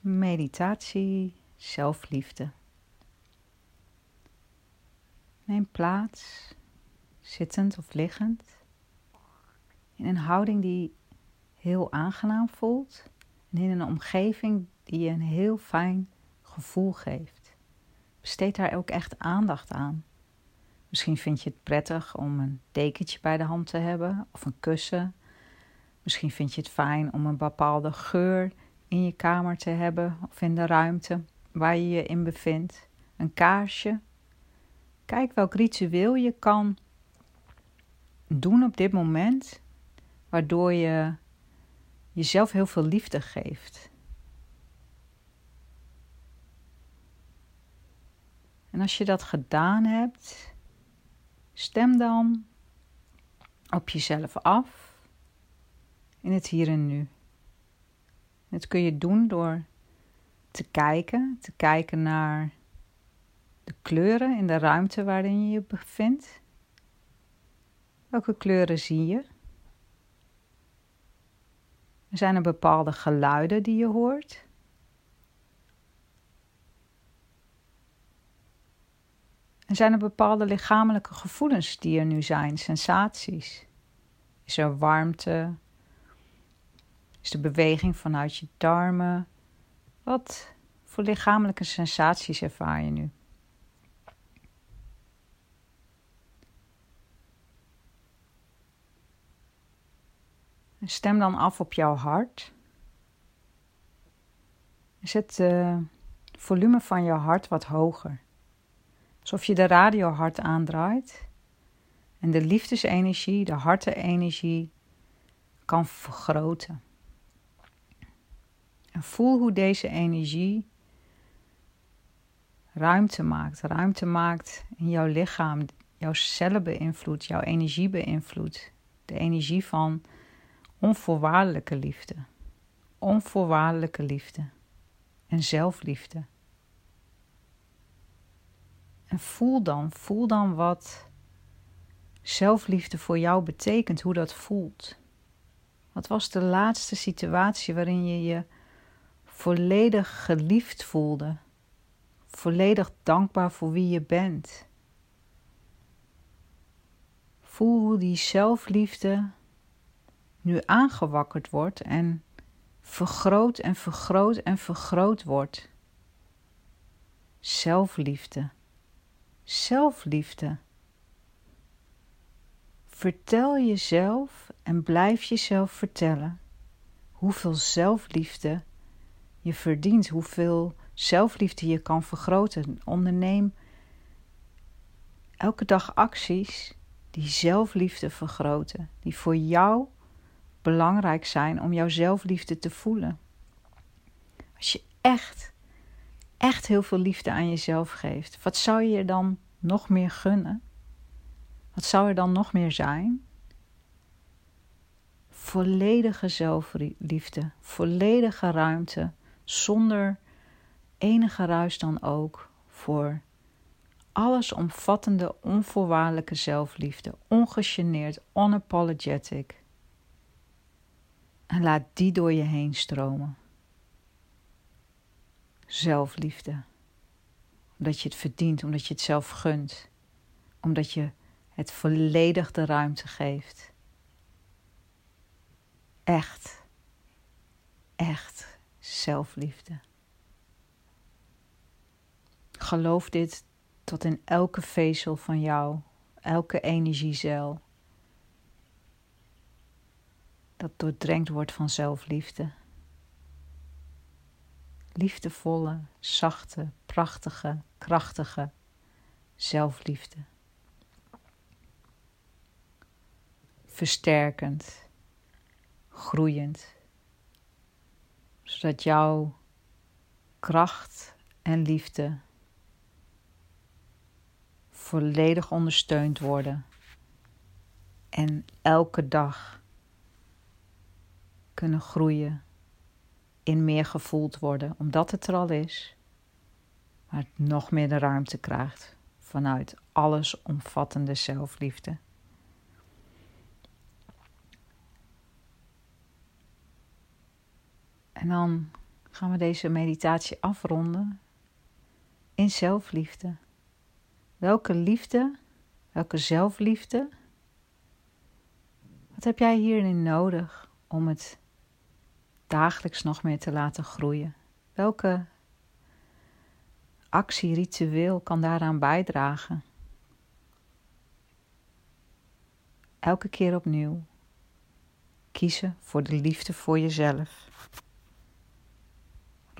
meditatie, zelfliefde. Neem plaats, zittend of liggend, in een houding die heel aangenaam voelt en in een omgeving die je een heel fijn gevoel geeft. Besteed daar ook echt aandacht aan. Misschien vind je het prettig om een dekentje bij de hand te hebben of een kussen. Misschien vind je het fijn om een bepaalde geur in je kamer te hebben of in de ruimte waar je je in bevindt. Een kaarsje. Kijk welk ritueel je kan doen op dit moment, waardoor je jezelf heel veel liefde geeft. En als je dat gedaan hebt, stem dan op jezelf af in het hier en nu. Dat kun je doen door te kijken, te kijken naar de kleuren in de ruimte waarin je je bevindt. Welke kleuren zie je? Zijn er bepaalde geluiden die je hoort? En zijn er bepaalde lichamelijke gevoelens die er nu zijn, sensaties? Is er warmte? De beweging vanuit je darmen? Wat voor lichamelijke sensaties ervaar je nu? stem dan af op jouw hart. Zet het volume van je hart wat hoger. Alsof je de radio hard aandraait en de liefdesenergie, de hartenenergie kan vergroten. En voel hoe deze energie ruimte maakt. Ruimte maakt in jouw lichaam, jouw cellen beïnvloedt, jouw energie beïnvloedt. De energie van onvoorwaardelijke liefde. Onvoorwaardelijke liefde. En zelfliefde. En voel dan, voel dan wat zelfliefde voor jou betekent, hoe dat voelt. Wat was de laatste situatie waarin je je volledig geliefd voelde? Volledig dankbaar voor wie je bent. Voel hoe die zelfliefde nu aangewakkerd wordt en vergroot en vergroot en vergroot wordt. Zelfliefde. Zelfliefde. Vertel jezelf en blijf jezelf vertellen hoeveel zelfliefde je verdient, hoeveel zelfliefde je kan vergroten. Onderneem elke dag acties die zelfliefde vergroten, die voor jou belangrijk zijn om jouw zelfliefde te voelen. Als je echt, echt heel veel liefde aan jezelf geeft, wat zou je je dan nog meer gunnen? Wat zou er dan nog meer zijn? Volledige zelfliefde, volledige ruimte, zonder enige ruis dan ook voor allesomvattende, onvoorwaardelijke zelfliefde, ongegeneerd, unapologetic. En laat die door je heen stromen. Zelfliefde. Omdat je het verdient, omdat je het zelf gunt. Omdat je het volledig de ruimte geeft. Echt. Echt zelfliefde. Geloof dit tot in elke vezel van jou, elke energiecel dat doordrenkt wordt van zelfliefde. Liefdevolle, zachte, prachtige, krachtige zelfliefde. Versterkend, groeiend, zodat jouw kracht en liefde volledig ondersteund worden en elke dag kunnen groeien, in meer gevoeld worden, omdat het er al is, maar het nog meer de ruimte krijgt vanuit allesomvattende zelfliefde. Dan gaan we deze meditatie afronden in zelfliefde. Welke liefde, welke zelfliefde, wat heb jij hierin nodig om het dagelijks nog meer te laten groeien? Welke actie, ritueel kan daaraan bijdragen? Elke keer opnieuw kiezen voor de liefde voor jezelf.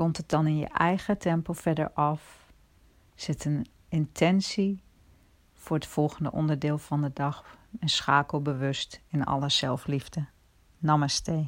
Rond het dan in je eigen tempo verder af. Zet een intentie voor het volgende onderdeel van de dag en schakel bewust in alle zelfliefde. Namaste.